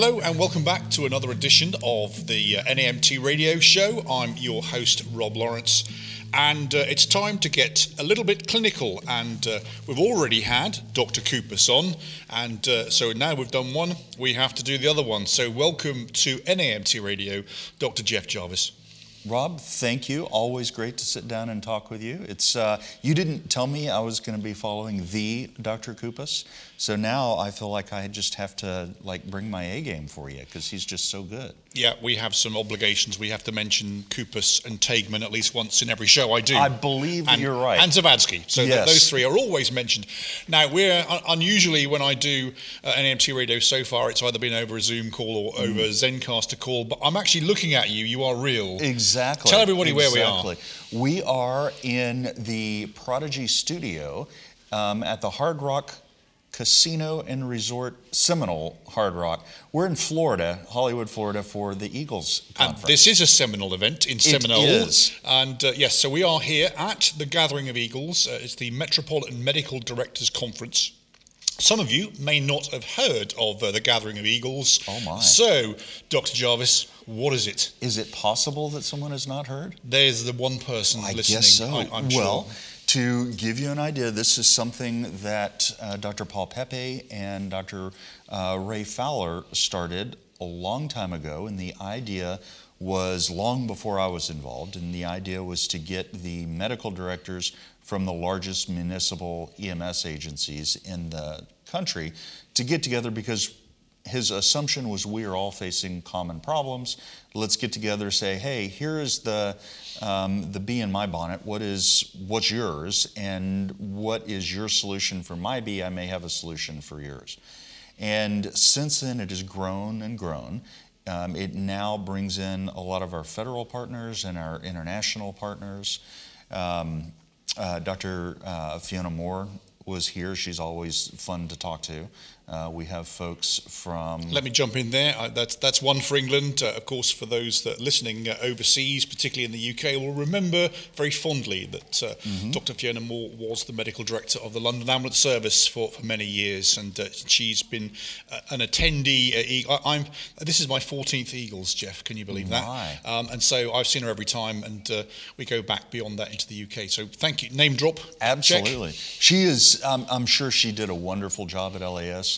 Hello and welcome back to another edition of the uh, NAEMT radio show. I'm your host, Rob Lawrence, and uh, it's time to get a little bit clinical. And uh, we've already had Dr. Kupas on, and uh, so now we've done one, we have to do the other one. So, welcome to NAEMT radio, Dr. Jeff Jarvis. Rob, thank you. Always great to sit down and talk with you. It's uh, you didn't tell me I was going to be following the Dr. Kupas, so now I feel like I just have to like bring my A game for you because he's just so good. Yeah, we have some obligations. We have to mention Kupas and Taigman at least once in every show. I do. I believe and, you're right. And Zavadsky. So Yes. those three are always mentioned. Now, we're un- unusually when I do uh, NAEMT radio so far, it's either been over a Zoom call or over a Zencastr call. But I'm actually looking at you. You are real. Exactly. Tell everybody where we are. We are in the Prodigy Studio um, at the Hard Rock Casino and Resort Seminole Hard Rock. We're in Florida, Hollywood, Florida, for the Eagles And conference. this is a Seminole event in Seminole. is. And uh, yes, so we are here at the Gathering of Eagles. Uh, it's the Metropolitan Medical Directors Conference. Some of you may not have heard of uh, the Gathering of Eagles. Oh, my. So, Dr. Jarvis, what is it? is it possible that someone has not heard? There's the one person I listening. guess so. I, am well, sure. To give you an idea, this is something that uh, Dr. Paul Pepe and Dr. Uh, Ray Fowler started a long time ago, and the idea was long before I was involved, and the idea was to get the medical directors from the largest municipal EMS agencies in the country to get together because his assumption was we are all facing common problems. Let's get together, say, hey, here is the um, the bee in my bonnet. What is what's yours, and what is your solution for my bee? I may have a solution for yours. And since then, it has grown and grown. Um, it now brings in a lot of our federal partners and our international partners. Um, uh, Dr. Uh, Fiona Moore was here. She's always fun to talk to. Uh, we have folks from. Let me jump in there. Uh, that's that's one for England. Uh, of course, for those that are listening uh, overseas, particularly in the UK, will remember very fondly that uh, Mm-hmm. Dr. Fiona Moore was the medical director of the London Ambulance Service for, for many years, and uh, she's been uh, an attendee. E- I, am this is my 14th Eagles, Jeff. Can you believe that? Um, and so I've seen her every time, and uh, we go back beyond that into the UK. So thank you. Name drop. Check. Absolutely. She is, um, I'm sure she did a wonderful job at LAS.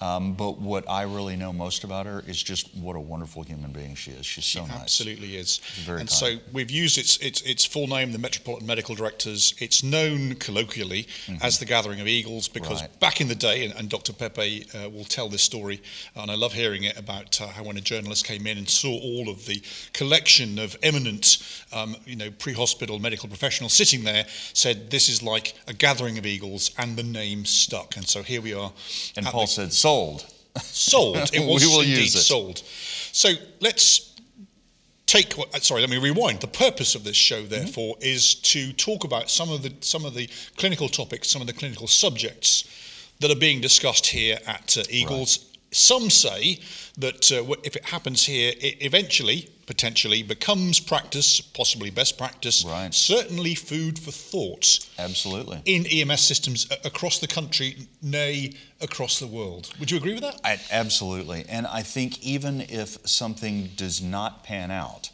Um, but what I really know most about her is just what a wonderful human being she is. She's so nice. Absolutely is. very and kind. so we've used its, its its full name, the Metropolitan Medical Directors. It's known colloquially as the Gathering of Eagles because Mm-hmm. Right. back in the day, and, and Dr. Pepe uh, will tell this story, and I love hearing it about uh, how when a journalist came in and saw all of the collection of eminent, um, you know, pre-hospital medical professionals sitting there, said this is like a gathering of eagles, and the name stuck. And so here we are. And Paul the- said, sold. sold. It We was will indeed use it. sold. So let's take. uh, Sorry, let me rewind. The purpose of this show, Mm-hmm. therefore, is to talk about some of the some of the clinical topics, some of the clinical subjects that are being discussed here at uh, Eagles. Some say that uh, if it happens here, it eventually, potentially, becomes practice, possibly best practice. Right. Certainly, food for thought Absolutely. in EMS systems across the country, nay, across the world. Would you agree with that? I, absolutely. And I think even if something does not pan out,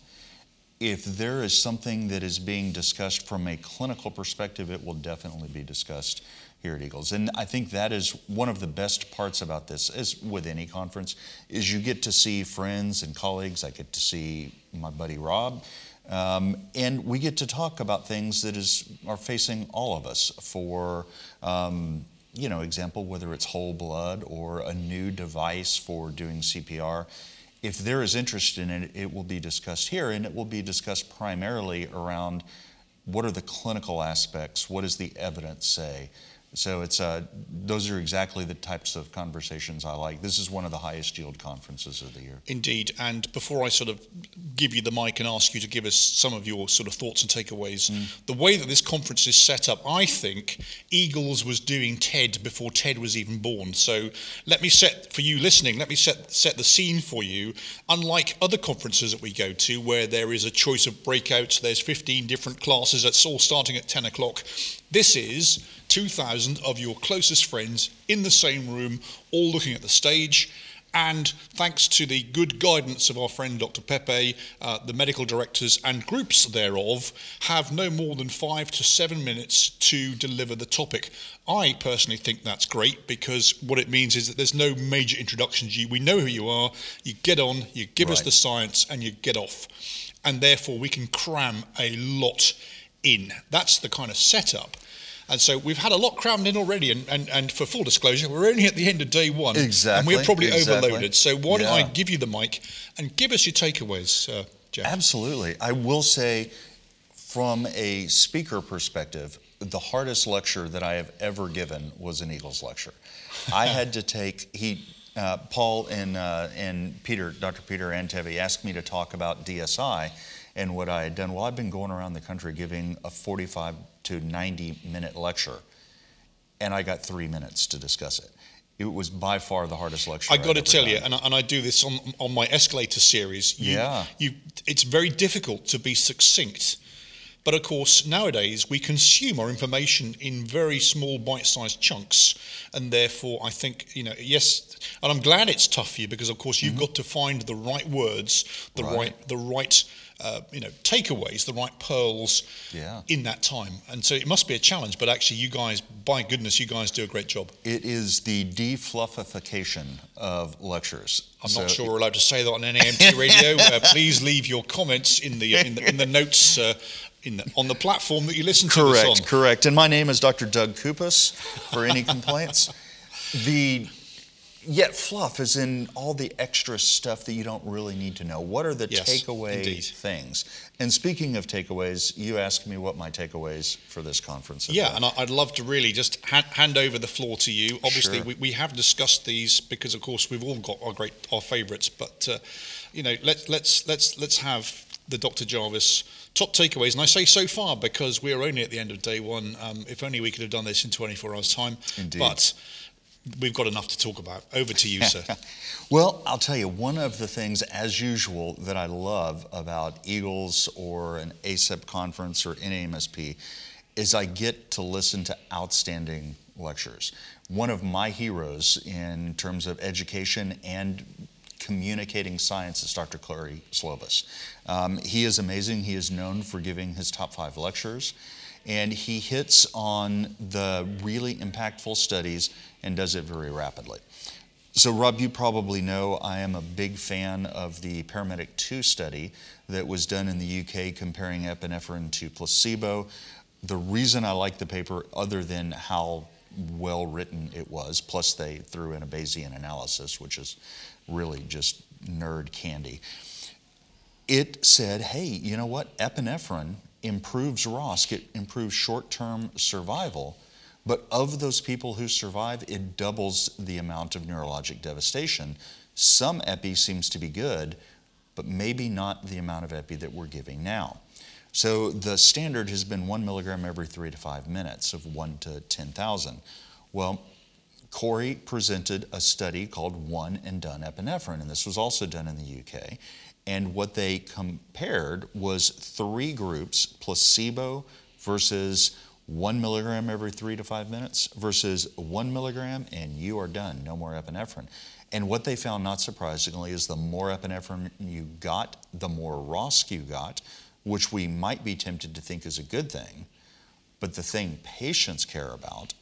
if there is something that is being discussed from a clinical perspective, it will definitely be discussed here at Eagles. And I think that is one of the best parts about this, as with any conference, is you get to see friends and colleagues. I get to see my buddy Rob. Um, and we get to talk about things that is are facing all of us for um, you know example whether it's whole blood or a new device for doing CPR if there is interest in it it will be discussed here and it will be discussed primarily around what are the clinical aspects what does the evidence say so it's uh, those are exactly the types of conversations I like. This is one of the highest yield conferences of the year. Indeed. And before I sort of give you the mic and ask you to give us some of your sort of thoughts and takeaways, the way that this conference is set up, I think Eagles was doing TED before TED was even born. So let me set, for you listening, let me set, set the scene for you. Unlike other conferences that we go to where there is a choice of breakouts, there's 15 different classes, that's all starting at 10 o'clock. This is 2,000 of your closest friends in the same room, all looking at the stage And thanks to the good guidance of our friend Dr. Pepe, uh, the medical directors and groups thereof have no more than five to seven minutes to deliver the topic. I personally think that's great because what it means is that there's no major introduction to you. We know who you are, you get on, you give right. us the science, and you get off. And therefore, we can cram a lot in. That's the kind of setup. And so we've had a lot crammed in already. And, and, and for full disclosure, we're only at the end of day one. Exactly. And we're probably exactly. overloaded. So why don't I give you the mic and give us your takeaways, uh, Jeff? Absolutely. I will say, from a speaker perspective, the hardest lecture that I have ever given was an Eagles lecture. I had to take, he, uh, Paul and, uh, and Peter, Dr. Peter Antevy asked me to talk about DSI and what I had done. Well, I've been going around the country giving a 45 to 90 minute lecture, and I got three minutes to discuss it. It was by far the hardest lecture. I got to tell done. you, and I, and I, do this on, on my escalator series. You, yeah. You, it's very difficult to be succinct. But of course, nowadays we consume our information in very small bite sized chunks. And therefore, I think, you know, yes, and I'm glad it's tough for you because, of course, you've mm-hmm. got to find the right words, the right, right the right uh, you know, takeaways, the right pearls yeah. in that time. And so it must be a challenge, but actually, you guys, by goodness, you guys do a great job. It is the defluffification of lectures. I'm so not sure we're allowed to say that on NAEMT radio. uh, please leave your comments in the in the, in the notes uh, the, on the platform that you listen to correct, this on. Correct, And my name is Dr. Doug Kupas for any complaints. the Yet fluff is in all the extra stuff that you don't really need to know. What are the yes, takeaway indeed. things? And speaking of takeaways, you asked me what my takeaways for this conference. Are. Yeah, been. and I'd love to really just hand, hand over the floor to you. Obviously, sure. we, we have discussed these because, of course, we've all got our great our favourites. But uh, you know, let's let's let's let's have the Dr. Jarvis top takeaways. And I say so far because we are only at the end of day one. Um, if only we could have done this in 24 hours' time. Indeed. But we've got enough to talk about. Over to you, sir. well, I'll tell you, one of the things, as usual, that I love about Eagles or an ACEP conference or NAEMSP is I get to listen to outstanding lectures. One of my heroes in terms of education and communicating science is Dr. Corey Slovis. Um, he is amazing. He is known for giving his top five lectures and he hits on the really impactful studies and does it very rapidly. So, Rob, you probably know I am a big fan of the Paramedic 2 study that was done in the UK comparing epinephrine to placebo. The reason I like the paper, other than how well written it was, plus they threw in a Bayesian analysis, which is really just nerd candy. It said, hey, you know what? Epinephrine improves ROSC, it improves short term survival. But of those people who survive, it doubles the amount of neurologic devastation. Some epi seems to be good, but maybe not the amount of epi that we're giving now. So the standard has been one milligram every three to five minutes of one to 10,000. Well, Corey presented a study called One and Done Epinephrine, and this was also done in the UK. And what they compared was three groups placebo versus one milligram every three to five minutes versus one milligram, and you are done, no more epinephrine. And what they found, not surprisingly, is the more epinephrine you got, the more ROSC you got, which we might be tempted to think is a good thing. But the thing patients care about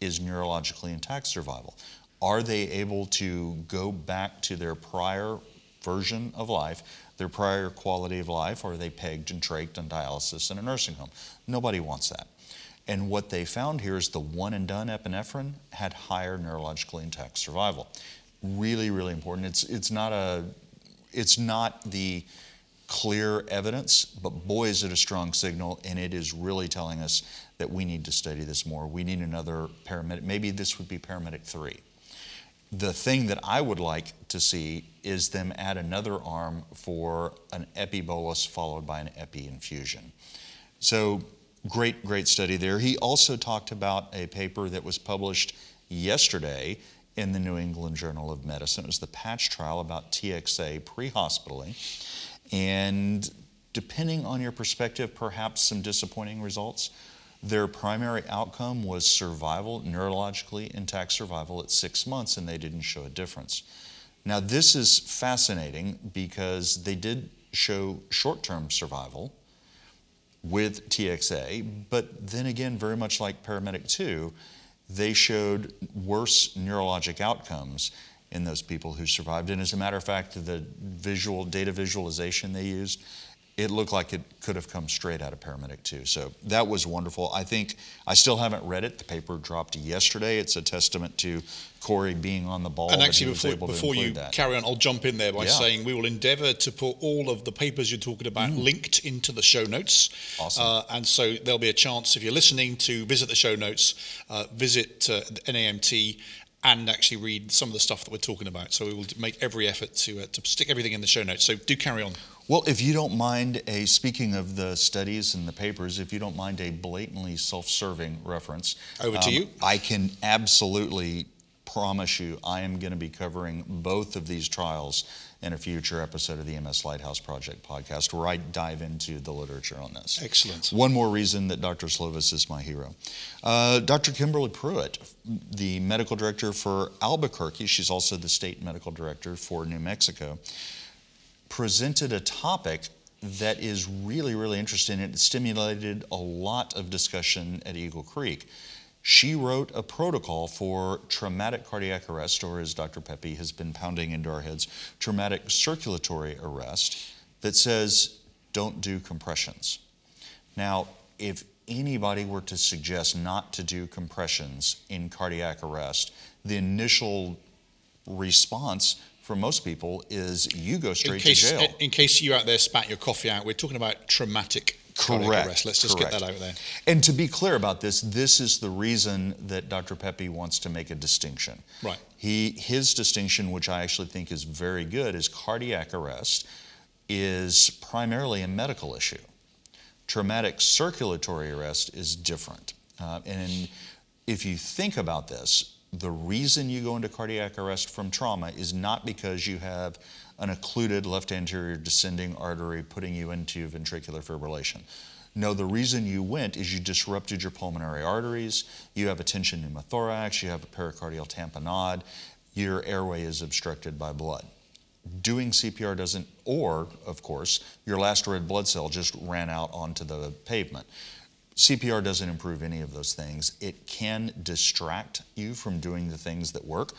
is neurologically intact survival. Are they able to go back to their prior version of life, their prior quality of life, or are they pegged and trached on dialysis in a nursing home? Nobody wants that. And what they found here is the one and done epinephrine had higher neurologically intact survival. Really, really important. It's, it's, not, a, it's not the clear evidence, but boy, is it a strong signal, and it is really telling us that we need to study this more. We need another paramedic. Maybe this would be paramedic three the thing that I would like to see is them add another arm for an epi bolus followed by an epi infusion. So, great, great study there. He also talked about a paper that was published yesterday in the New England Journal of Medicine. It was the patch trial about TXA pre hospitally. And depending on your perspective, perhaps some disappointing results. Their primary outcome was survival, neurologically intact survival at six months, and they didn't show a difference. Now, this is fascinating because they did show short term survival with TXA, but then again, very much like Paramedic 2, they showed worse neurologic outcomes in those people who survived. And as a matter of fact, the visual data visualization they used it looked like it could have come straight out of Paramedic 2. So that was wonderful. I think I still haven't read it. The paper dropped yesterday. It's a testament to Corey being on the ball. And actually, before, before you that. carry on, I'll jump in there by Yeah. saying we will endeavour to put all of the papers you're talking about linked into the show notes. Mm. Awesome. Uh, and so there'll be a chance, if you're listening, to visit the show notes, uh, visit uh, the NAEMT, and actually read some of the stuff that we're talking about. So we will make every effort to, uh, to stick everything in the show notes. So do carry on. Well, if you don't mind a speaking of the studies and the papers, if you don't mind a blatantly self-serving reference, Over to um, you. I can absolutely promise you I am going to be covering both of these trials in a future episode of the EMS Lighthouse Project podcast where I dive into the literature on this. Excellent. One more reason that Dr. Slovis is my hero. Uh, Dr. Kimberly Pruitt, the medical director for Albuquerque, she's also the state medical director for New Mexico, presented a topic that is really, really interesting. It stimulated a lot of discussion at Eagle Creek. She wrote a protocol for traumatic cardiac arrest, or as Dr. Pepe has been pounding into our heads, traumatic circulatory arrest, that says don't do compressions. Now, if anybody were to suggest not to do compressions in cardiac arrest, the initial response from most people is you go In straight case, to jail. in case you out there spat your coffee out, we're talking about traumatic cardiac Correct, arrest. Let's just correct. get that out there. And to be clear about this, this is the reason that Dr. Pepe wants to make a distinction. Right. He, his distinction, which I actually think is very good, is cardiac arrest is primarily a medical issue. Traumatic circulatory arrest is different. Uh, and if you think about this, the reason you go into cardiac arrest from trauma is not because you have an occluded left anterior descending artery putting you into ventricular fibrillation. No, the reason you went is you disrupted your pulmonary arteries, you have a tension pneumothorax, you have a pericardial tamponade, your airway is obstructed by blood. Doing CPR doesn't, or, of course, your last red blood cell just ran out onto the pavement. CPR doesn't improve any of those things. It can distract you from doing the things that work.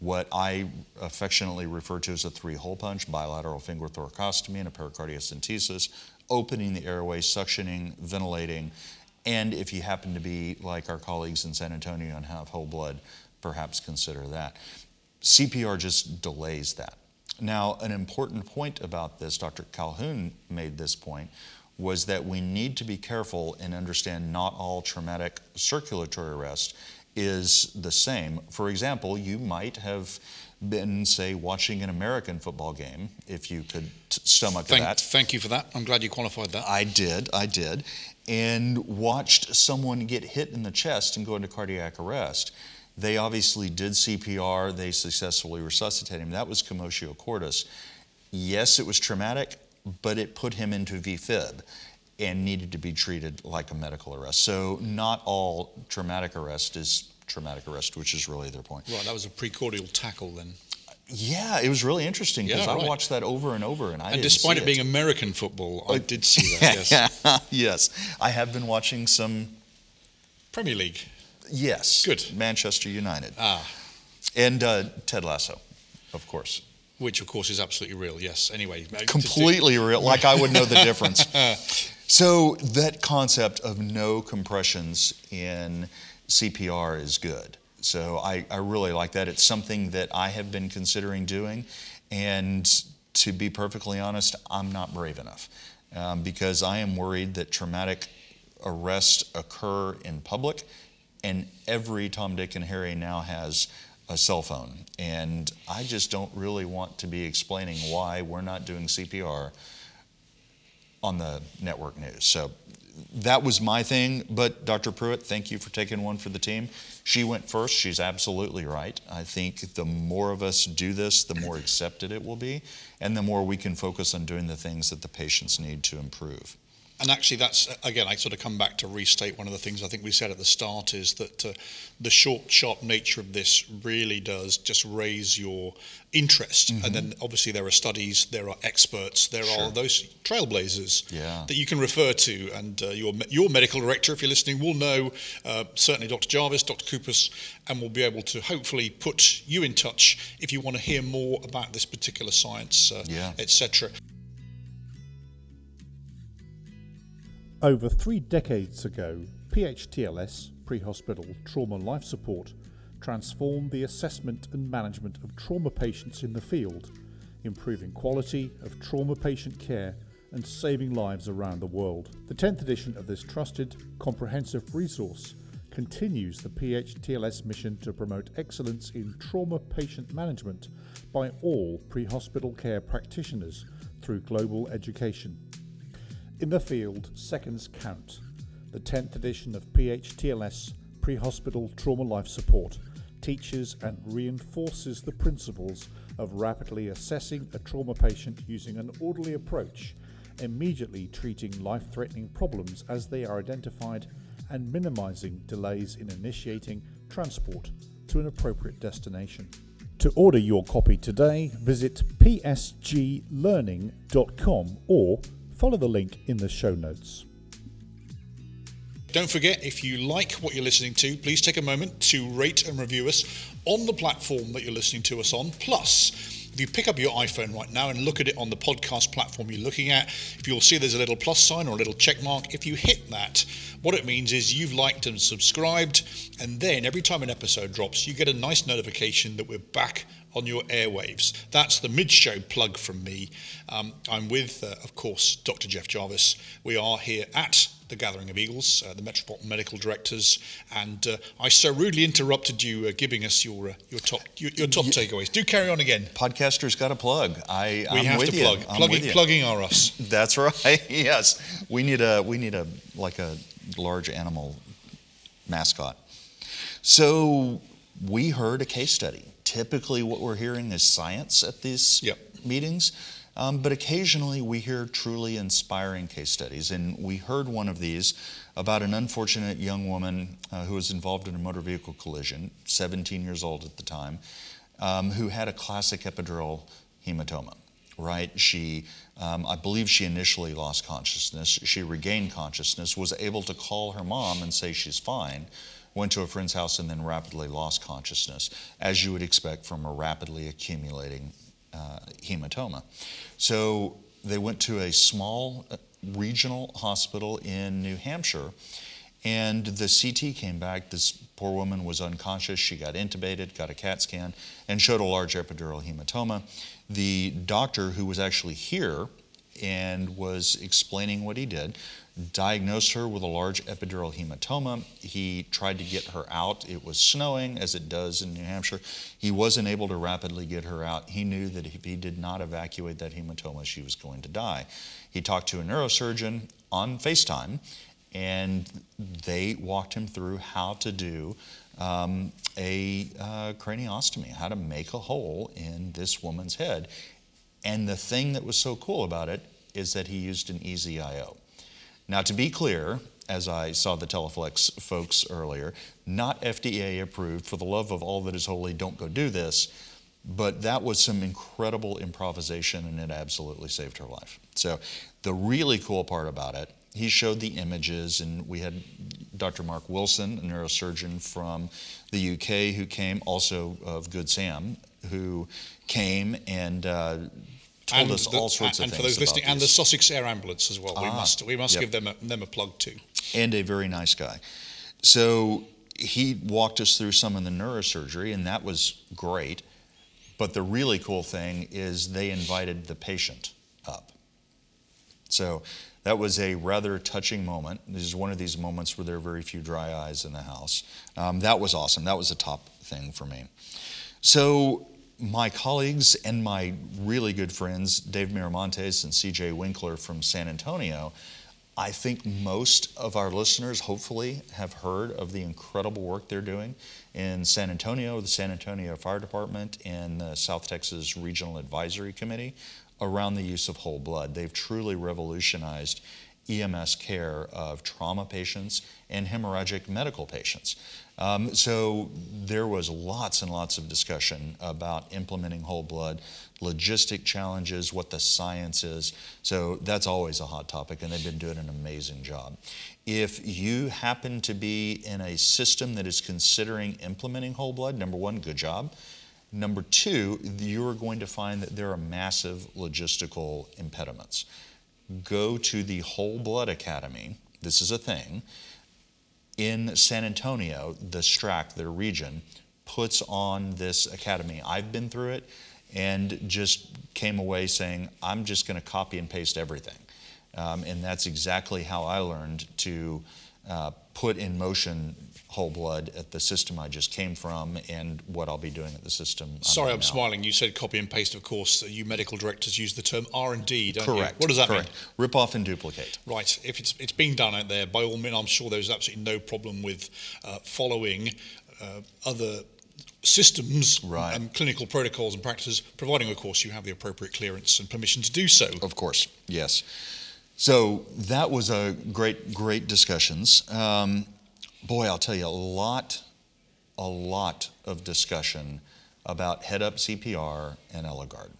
What I affectionately refer to as a three hole punch bilateral finger thoracostomy and a pericardiocentesis, opening the airway, suctioning, ventilating, and if you happen to be like our colleagues in San Antonio and have whole blood, perhaps consider that. CPR just delays that. Now, an important point about this, Dr. Calhoun made this point, was that we need to be careful and understand not all traumatic circulatory arrest is the same. For example, you might have been, say, watching an American football game, if you could t- stomach Thank, that. thank you for that. I'm glad you qualified that. I did, I did, and watched someone get hit in the chest and go into cardiac arrest. They obviously did CPR, they successfully resuscitated him. That was commotio cordis. Yes, it was traumatic, but it put him into VFib and needed to be treated like a medical arrest. So, not all traumatic arrest is traumatic arrest, which is really their point. Right, that was a precordial tackle then. Yeah, it was really interesting because Yeah, I watched that over and over, and I And despite see it being American football, I did see that, yes. yes, I have been watching some. Premier League. Yes, Good. Manchester United Ah, and uh, Ted Lasso, of course. Which of course is absolutely real, yes. Anyway. uh, Completely real, like I would know the difference. So that concept of no compressions in CPR is good. So I, I really like that. It's something that I have been considering doing, and to be perfectly honest, I'm not brave enough um, because I am worried that traumatic arrests occur in public, and every Tom, Dick, and Harry now has a cell phone, and I just don't really want to be explaining why we're not doing CPR on the network news. So that was my thing. But Dr. Pruitt, thank you for taking one for the team. She went first. She's absolutely right. I think the more of us do this, the more accepted it will be, and the more we can focus on doing the things that the patients need to improve. And actually, that's again, I sort of come back to restate one of the things I think we said at the start is that uh, the short, sharp nature of this really does just raise your interest. Mm-hmm. And then obviously, there are studies, there are experts, there sure. are those trailblazers yeah. that you can refer to. And uh, your, your medical director, if you're listening, will know uh, certainly Dr. Jarvis, Dr. Kupas, and will be able to hopefully put you in touch if you want to hear more about this particular science, uh, yeah. etc. Over three decades ago, PHTLS, pre hospital trauma life support, transformed the assessment and management of trauma patients in the field, improving quality of trauma patient care and saving lives around the world. The 10th edition of this trusted, comprehensive resource continues the PHTLS mission to promote excellence in trauma patient management by all pre hospital care practitioners through global education. In the field, seconds count. The 10th edition of PHTLS Pre Hospital Trauma Life Support teaches and reinforces the principles of rapidly assessing a trauma patient using an orderly approach, immediately treating life threatening problems as they are identified, and minimizing delays in initiating transport to an appropriate destination. To order your copy today, visit psglearning.com or follow the link in the show notes. Don't forget, if you like what you're listening to, please take a moment to rate and review us on the platform that you're listening to us on. Plus, if you pick up your iPhone right now and look at it on the podcast platform you're looking at, if you'll see there's a little plus sign or a little check mark, if you hit that, what it means is you've liked and subscribed, and then every time an episode drops, you get a nice notification that we're back on your airwaves. That's the mid show plug from me. Um, I'm with, uh, of course, Dr. Jeff Jarvis. We are here at the Gathering of Eagles, uh, the Metropolitan Medical Directors, and uh, I so rudely interrupted you uh, giving us your uh, your top your, your top takeaways. Do carry on again. Podcasters got a plug. I we I'm have to plug. Plugging, plugging are us. That's right. yes, we need a we need a like a large animal mascot. So we heard a case study. Typically, what we're hearing is science at these yep. meetings. Um, but occasionally we hear truly inspiring case studies. And we heard one of these about an unfortunate young woman uh, who was involved in a motor vehicle collision, 17 years old at the time, um, who had a classic epidural hematoma. Right? She, um, I believe she initially lost consciousness. She regained consciousness, was able to call her mom and say she's fine went to a friend's house and then rapidly lost consciousness, as you would expect from a rapidly accumulating uh, hematoma. So they went to a small uh, regional hospital in New Hampshire, and the CT came back. This poor woman was unconscious. She got intubated, got a CAT scan, and showed a large epidural hematoma. The doctor, who was actually here and was explaining what he did, diagnosed her with a large epidural hematoma. He tried to get her out. It was snowing, as it does in New Hampshire. He wasn't able to rapidly get her out. He knew that if he did not evacuate that hematoma, she was going to die. He talked to a neurosurgeon on FaceTime, and they walked him through how to do um, a uh, craniostomy, how to make a hole in this woman's head. And the thing that was so cool about it is that he used an EZ-IO. Now, to be clear, as I saw the Teleflex folks earlier, not FDA approved. For the love of all that is holy, don't go do this. But that was some incredible improvisation, and it absolutely saved her life. So, the really cool part about it, he showed the images, and we had Dr. Mark Wilson, a neurosurgeon from the UK, who came, also of Good Sam, who came and uh, told and us the, all sorts and of things. And for those listening, and the Sussex Air Ambulance as well. Ah, we must we must yep. give them a, them a plug too. And a very nice guy. So he walked us through some of the neurosurgery, and that was great. But the really cool thing is they invited the patient up. So that was a rather touching moment. This is one of these moments where there are very few dry eyes in the house. Um, that was awesome. That was a top thing for me. So my colleagues and my really good friends, Dave Miramontes and CJ Winckler from San Antonio, I think most of our listeners hopefully have heard of the incredible work they're doing in San Antonio, the San Antonio Fire Department, and the South Texas Regional Advisory Committee around the use of whole blood. They've truly revolutionized EMS care of trauma patients and hemorrhagic medical patients. Um, so there was lots and lots of discussion about implementing whole blood, logistic challenges, what the science is. So that's always a hot topic, and they've been doing an amazing job. If you happen to be in a system that is considering implementing whole blood, number one, good job. Number two, you're going to find that there are massive logistical impediments. Go to the Whole Blood Academy. This is a thing in San Antonio, the STRAC, their region, puts on this academy. I've been through it and just came away saying, I'm just going to copy and paste everything. Um, and that's exactly how I learned to uh, put in motion whole blood at the system I just came from and what I'll be doing at the system. I'm Sorry, I'm now. smiling. You said copy and paste. Of course, you medical directors use the term R and D, don't Correct. you? What does that Correct. mean? Rip off and duplicate. Right. If it's it's being done out there, by all means, I'm sure there's absolutely no problem with uh, following uh, other systems Right. and clinical protocols and practices, providing, of course, you have the appropriate clearance and permission to do so. Of course, yes. So that was a great, great discussions. Um, boy, I'll tell you, a lot, a lot of discussion about head up CPR and EleGARD.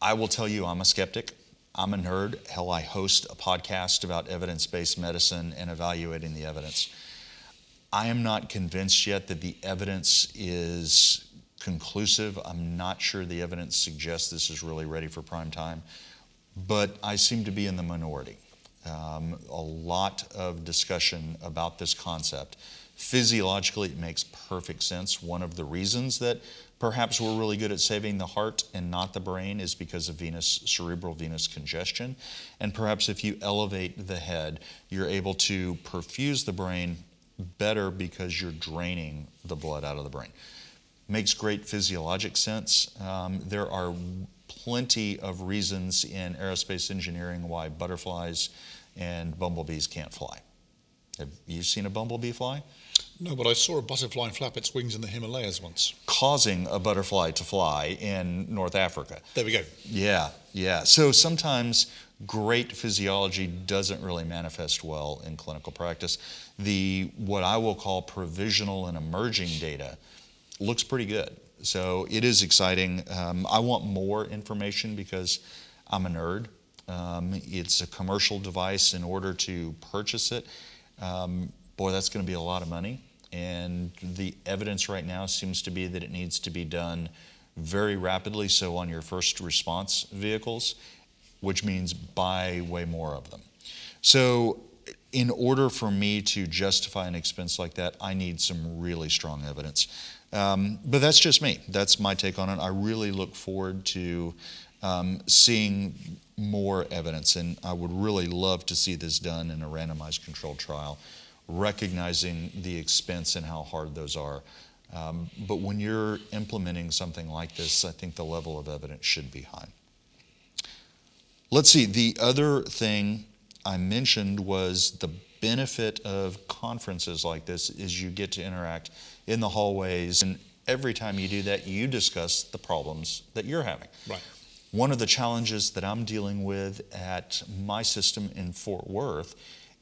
I will tell you, I'm a skeptic. I'm a nerd. Hell, I host a podcast about evidence based medicine and evaluating the evidence. I am not convinced yet that the evidence is conclusive. I'm not sure the evidence suggests this is really ready for prime time, but I seem to be in the minority. Um, a lot of discussion about this concept. Physiologically, it makes perfect sense. One of the reasons that perhaps we're really good at saving the heart and not the brain is because of venous cerebral venous congestion. And perhaps if you elevate the head, you're able to perfuse the brain better because you're draining the blood out of the brain. Makes great physiologic sense. Um, there are plenty of reasons in aerospace engineering why butterflies and bumblebees can't fly. Have you seen a bumblebee fly? No, but I saw a butterfly flap its wings in the Himalayas once. Causing a butterfly to fly in North Africa. There we go. Yeah, yeah. So sometimes great physiology doesn't really manifest well in clinical practice. The what I will call provisional and emerging data looks pretty good. So it is exciting. Um, I want more information because I'm a nerd. Um, it's a commercial device. In order to purchase it, um, boy, that's going to be a lot of money. And the evidence right now seems to be that it needs to be done very rapidly. So on your first response vehicles, which means buy way more of them. So in order for me to justify an expense like that, I need some really strong evidence. Um, but that's just me. That's my take on it. I really look forward to um, seeing more evidence, and I would really love to see this done in a randomized controlled trial, recognizing the expense and how hard those are. Um, but when you're implementing something like this, I think the level of evidence should be high. Let's see, the other thing I mentioned was the benefit of conferences like this is you get to interact in the hallways and every time you do that you discuss the problems that you're having. Right. One of the challenges that I'm dealing with at my system in Fort Worth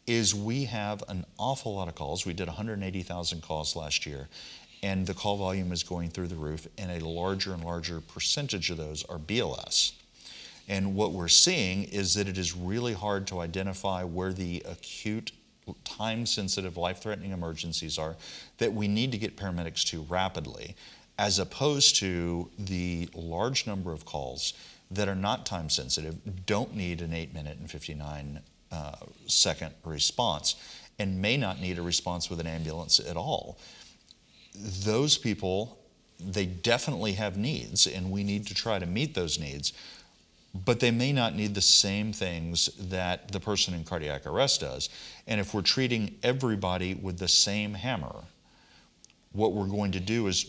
is we have an awful lot of calls. We did 180,000 calls last year, and the call volume is going through the roof, and a larger and larger percentage of those are BLS. And what we're seeing is that it is really hard to identify where the acute, time sensitive, life threatening emergencies are that we need to get paramedics to rapidly, as opposed to the large number of calls that are not time sensitive, don't need an 8 minute and 59 uh, second response, and may not need a response with an ambulance at all. Those people, they definitely have needs, and we need to try to meet those needs but they may not need the same things that the person in cardiac arrest does. And if we're treating everybody with the same hammer, what we're going to do is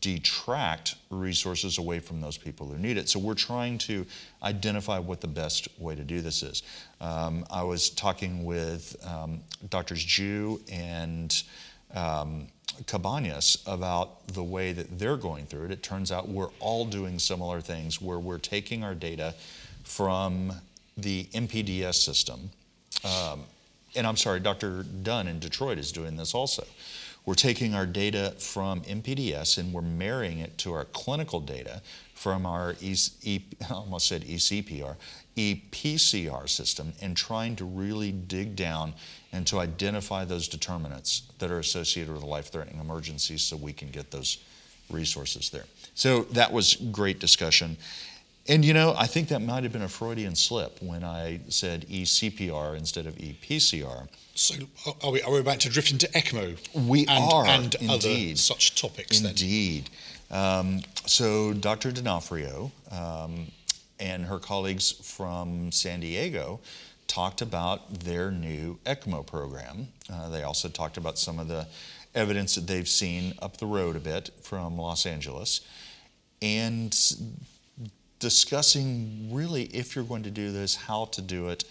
detract resources away from those people who need it. So we're trying to identify what the best way to do this is. Um, I was talking with um, Doctors Jui and um, Cabanas about the way that they're going through it. It turns out we're all doing similar things where we're taking our data from the MPDS system, um, and I'm sorry, Dr. Dunne in Detroit is doing this also. We're taking our data from MPDS and we're marrying it to our clinical data from our almost said ECPR, EPCR system and trying to really dig down and to identify those determinants that are associated with life-threatening emergencies so we can get those resources there. So that was great discussion. And you know, I think that might have been a Freudian slip when I said eCPR instead of ePCR. So are we, are we about to drift into ECMO? We and, are, and indeed. other such topics. Then. Indeed. Um, so Dr. D'Onofrio um, and her colleagues from San Diego talked about their new ECMO program. Uh, they also talked about some of the evidence that they've seen up the road a bit from Los Angeles. And discussing really if you're going to do this, how to do it,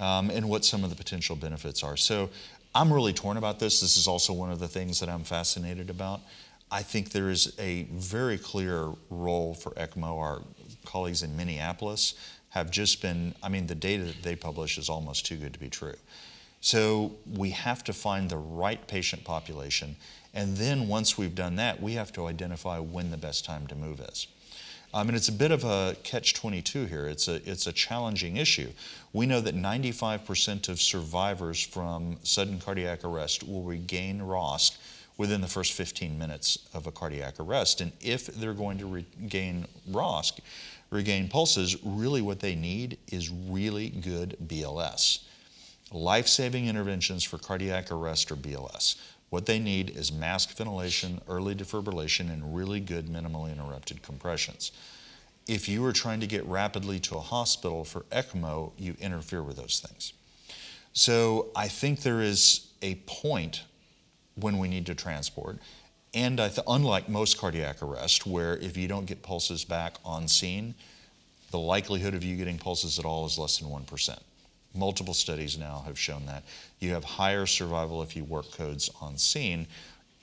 um, and what some of the potential benefits are. So I'm really torn about this. This is also one of the things that I'm fascinated about. I think there is a very clear role for ECMO. Our colleagues in Minneapolis have just been, I mean, the data that they publish is almost too good to be true. So we have to find the right patient population. And then once we've done that, we have to identify when the best time to move is. Um, I mean, it's a bit of a catch 22 here. It's a, it's a challenging issue. We know that 95% of survivors from sudden cardiac arrest will regain ROSC within the first 15 minutes of a cardiac arrest. And if they're going to regain ROSC, regain pulses, really what they need is really good BLS. Life saving interventions for cardiac arrest or BLS. What they need is mask ventilation, early defibrillation, and really good minimally interrupted compressions. If you are trying to get rapidly to a hospital for ECMO, you interfere with those things. So I think there is a point when we need to transport. And th- unlike most cardiac arrest, where if you don't get pulses back on scene, the likelihood of you getting pulses at all is less than 1%. Multiple studies now have shown that. You have higher survival if you work codes on scene.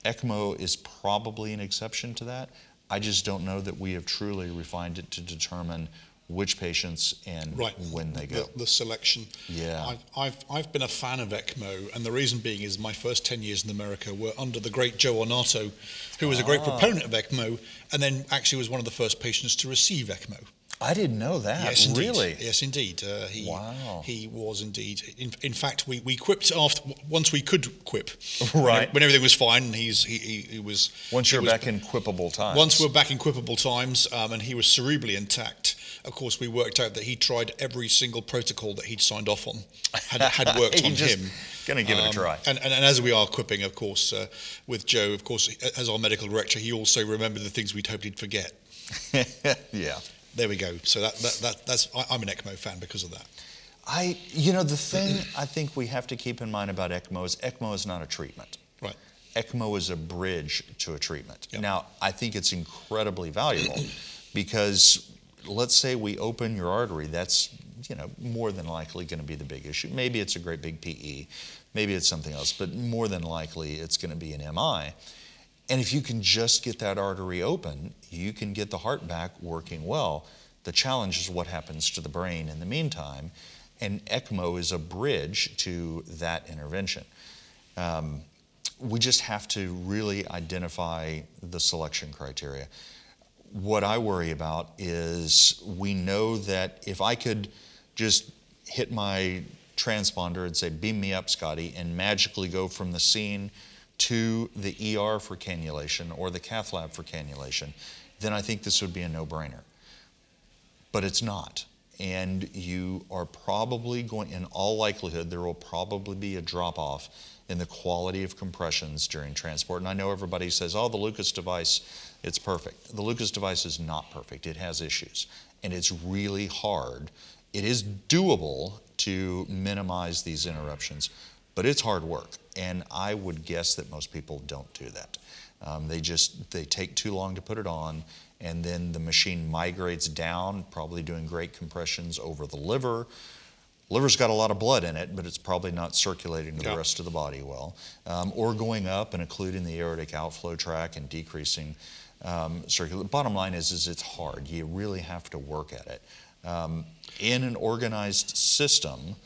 ECMO is probably an exception to that. I just don't know that we have truly refined it to determine which patients and right. when they go. The, the selection. Yeah. I've, I've, I've been a fan of ECMO, and the reason being is my first 10 years in America were under the great Joe Ornato, who was a great Ah. proponent of ECMO, and then actually was one of the first patients to receive ECMO. I didn't know that. Yes, indeed. Really? Yes, indeed. Uh, he, Wow. He was indeed. In, in fact, we, we quipped after once we could quip. Right. When, everything was fine, he's he, he, he was. Once you're was- back in quippable times. Once we're back in quippable times, um, and he was cerebrally intact. Of course, we worked out that he tried every single protocol that he'd signed off on, had, had worked on just him. gonna give it a Um, try. And, and, and as we are quipping, of course, uh, with Joe, of course, as our medical director, he also remembered the things we'd hoped he'd forget. yeah. There we go. So that, that, that that's I, I'm an ECMO fan because of that. I, you know, the thing I think we have to keep in mind about ECMO is ECMO is not a treatment. Right. ECMO is a bridge to a treatment. Yep. Now, I think it's incredibly valuable because let's say we open your artery, that's, you know, more than likely going to be the big issue. Maybe it's a great big PE, maybe it's something else, but more than likely it's going to be an MI. And if you can just get that artery open, you can get the heart back working well. The challenge is what happens to the brain in the meantime, and ECMO is a bridge to that intervention. Um, we just have to really identify the selection criteria. What I worry about is we know that if I could just hit my transponder and say, beam me up, Scotty, and magically go from the scene to the ER for cannulation or the cath lab for cannulation, then I think this would be a no brainer. But it's not. And you are probably going, in all likelihood, there will probably be a drop off in the quality of compressions during transport. And I know everybody says, oh, the Lucas device, it's perfect. The Lucas device is not perfect, it has issues. And it's really hard. It is doable to minimize these interruptions, but it's hard work. And I would guess that most people don't do that. Um, they just they take too long to put it on, and then the machine migrates down, probably doing great compressions over the liver. Liver's got a lot of blood in it, but it's probably not circulating to Yeah. the rest of the body well. Um, or going up and occluding the aortic outflow tract and decreasing um, circulation. Bottom line is, is it's hard. You really have to work at it. um, in an organized system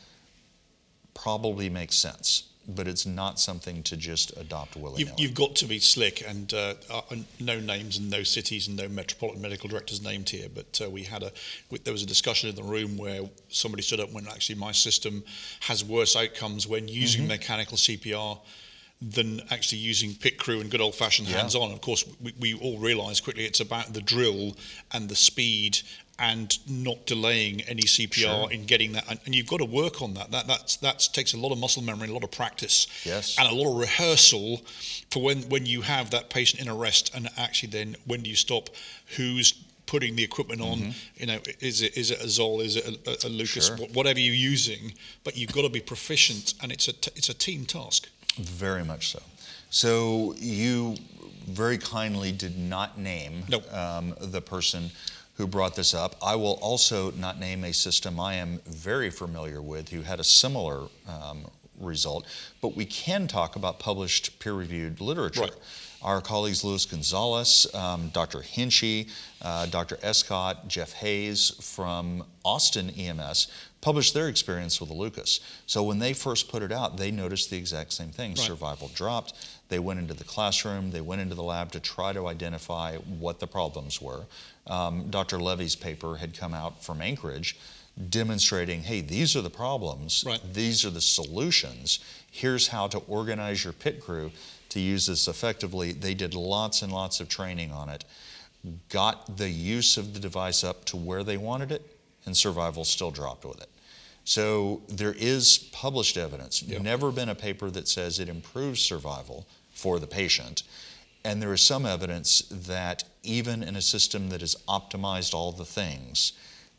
probably makes sense but it's not something to just adopt willy You've, you've got to be slick, and uh, uh, no names and no cities and no metropolitan medical directors named here. But uh, we had a there was a discussion in the room where somebody stood up and went, "Actually, my system has worse outcomes when using mm-hmm. mechanical CPR." Than actually using pit crew and good old fashioned hands on. Of course, we, we all realise quickly it's about the drill and the speed and not delaying any CPR sure. in getting that. And, and, you've got to work on that. That that's, that takes a lot of muscle memory, a lot of practice, yes. and a lot of rehearsal for when, when you have that patient in arrest and actually then when do you stop, who's putting the equipment on. Mm-hmm. You know, is it is it a Zoll, is it a, a, a Lucas, sure. whatever you're using. But you've got to be proficient, and it's a t- it's a team task. Very much so. So you very kindly did not name nope. um, the person who brought this up. I will also not name a system I am very familiar with who had a similar um, result, but we can talk about published peer reviewed literature. Right. Our colleagues Luis Gonzalez, um, Dr. Hinchey, uh, Dr. Escott, Jeff Hayes from Austin EMS published their experience with the Lucas. So when they first put it out, they noticed the exact same thing. Right. Survival dropped. They went into the classroom, they went into the lab to try to identify what the problems were. Um, Dr. Levy's paper had come out from Anchorage demonstrating hey, these are the problems, right. these are the solutions, here's how to organize your pit crew to use this effectively. They did lots and lots of training on it, got the use of the device up to where they wanted it, and survival still dropped with it. So there is published evidence. Yep. Never been a paper that says it improves survival for the patient. And there is some evidence that even in a system that has optimized all the things,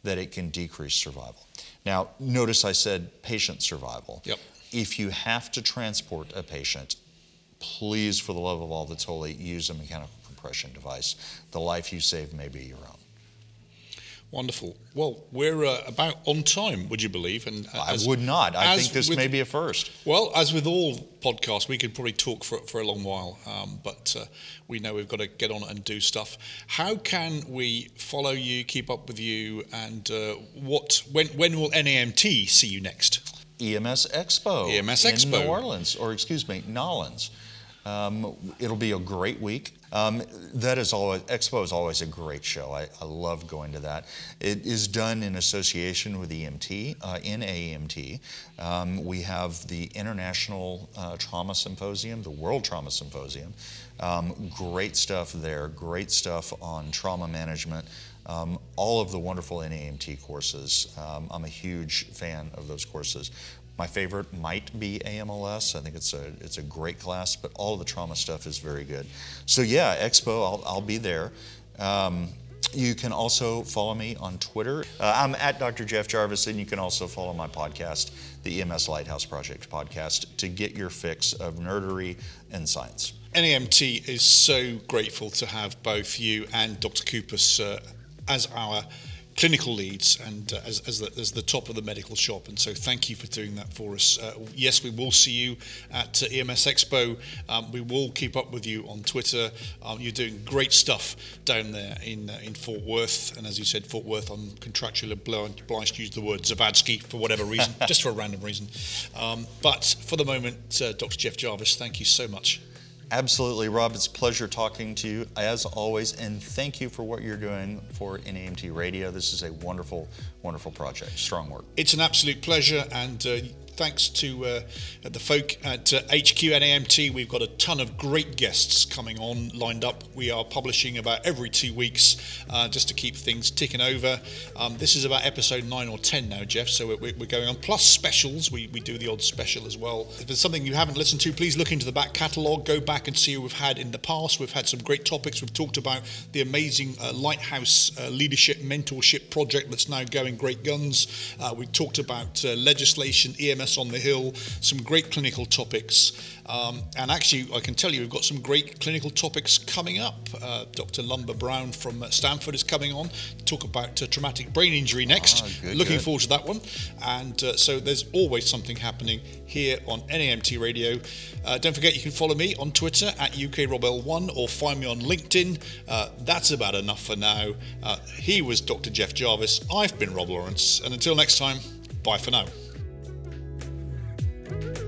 that it can decrease survival. Now, notice I said patient survival. Yep. If you have to transport a patient, please, for the love of all that's holy, use a mechanical compression device. The life you save may be your own. Wonderful. Well, we're uh, about on time, would you believe? And as, I would not. I think this with, may be a first. Well, as with all podcasts, we could probably talk for for a long while, um, but uh, we know we've got to get on and do stuff. How can we follow you, keep up with you, and uh, what? When when will NAEMT see you next? EMS Expo. EMS Expo in New Orleans, or excuse me, Nolens. Um, it'll be a great week. Um, that is always Expo is always a great show. I, I, love going to that. It is done in association with EMT uh, in AEMT. Um, we have the International uh, Trauma Symposium, the World Trauma Symposium. Um, great stuff there. Great stuff on trauma management. Um, all of the wonderful NAEMT courses. Um, I'm a huge fan of those courses. My favorite might be AMLS. I think it's a it's a great class, but all the trauma stuff is very good. So yeah, Expo, I'll, I'll be there. Um, you can also follow me on Twitter. Uh, I'm at Dr. Jeff Jarvis, and you can also follow my podcast, the EMS Lighthouse Project podcast, to get your fix of nerdery and science. NAEMT is so grateful to have both you and Dr. Kupas, uh, as our clinical leads and uh, as, as, the, as the top of the medical shop. And so thank you for doing that for us. Uh, yes, we will see you at uh, EMS Expo. Um, we will keep up with you on Twitter. Um, you're doing great stuff down there in, uh, in Fort Worth. And as you said, Fort Worth, I'm contractually obliged to use the word Zavadsky for whatever reason, just for a random reason. Um, but for the moment, uh, Dr. Jeff Jarvis, thank you so much. Absolutely, Rob. It's a pleasure talking to you as always, and thank you for what you're doing for NAEMT Radio. This is a wonderful, wonderful project. Strong work. It's an absolute pleasure, and uh, thanks to uh, the folk at uh, HQ AMT, We've got a ton of great guests coming on lined up. We are publishing about every two weeks uh, just to keep things ticking over. Um, this is about episode nine or ten now, Jeff, so we're, we're going on. Plus specials, we, we do the odd special as well. If there's something you haven't listened to, please look into the back catalogue, go back and see what we've had in the past. We've had some great topics. We've talked about the amazing uh, Lighthouse uh, Leadership Mentorship Project that's now going great guns. Uh, we've talked about legislation, EMS On the Hill, some great clinical topics. Um, and actually, I can tell you, we've got some great clinical topics coming up. Uh, Dr. Lumba-Brown from uh, Stanford is coming on to talk about uh, traumatic brain injury next. Ah, good, Looking good. forward to that one. And uh, so there's always something happening here on NAEMT Radio. Uh, don't forget, you can follow me on Twitter at UKRobL1 or find me on LinkedIn. Uh, that's about enough for now. Uh, he was Dr. Jeff Jarvis. I've been Rob Lawrence. And until next time, bye for now. Bye.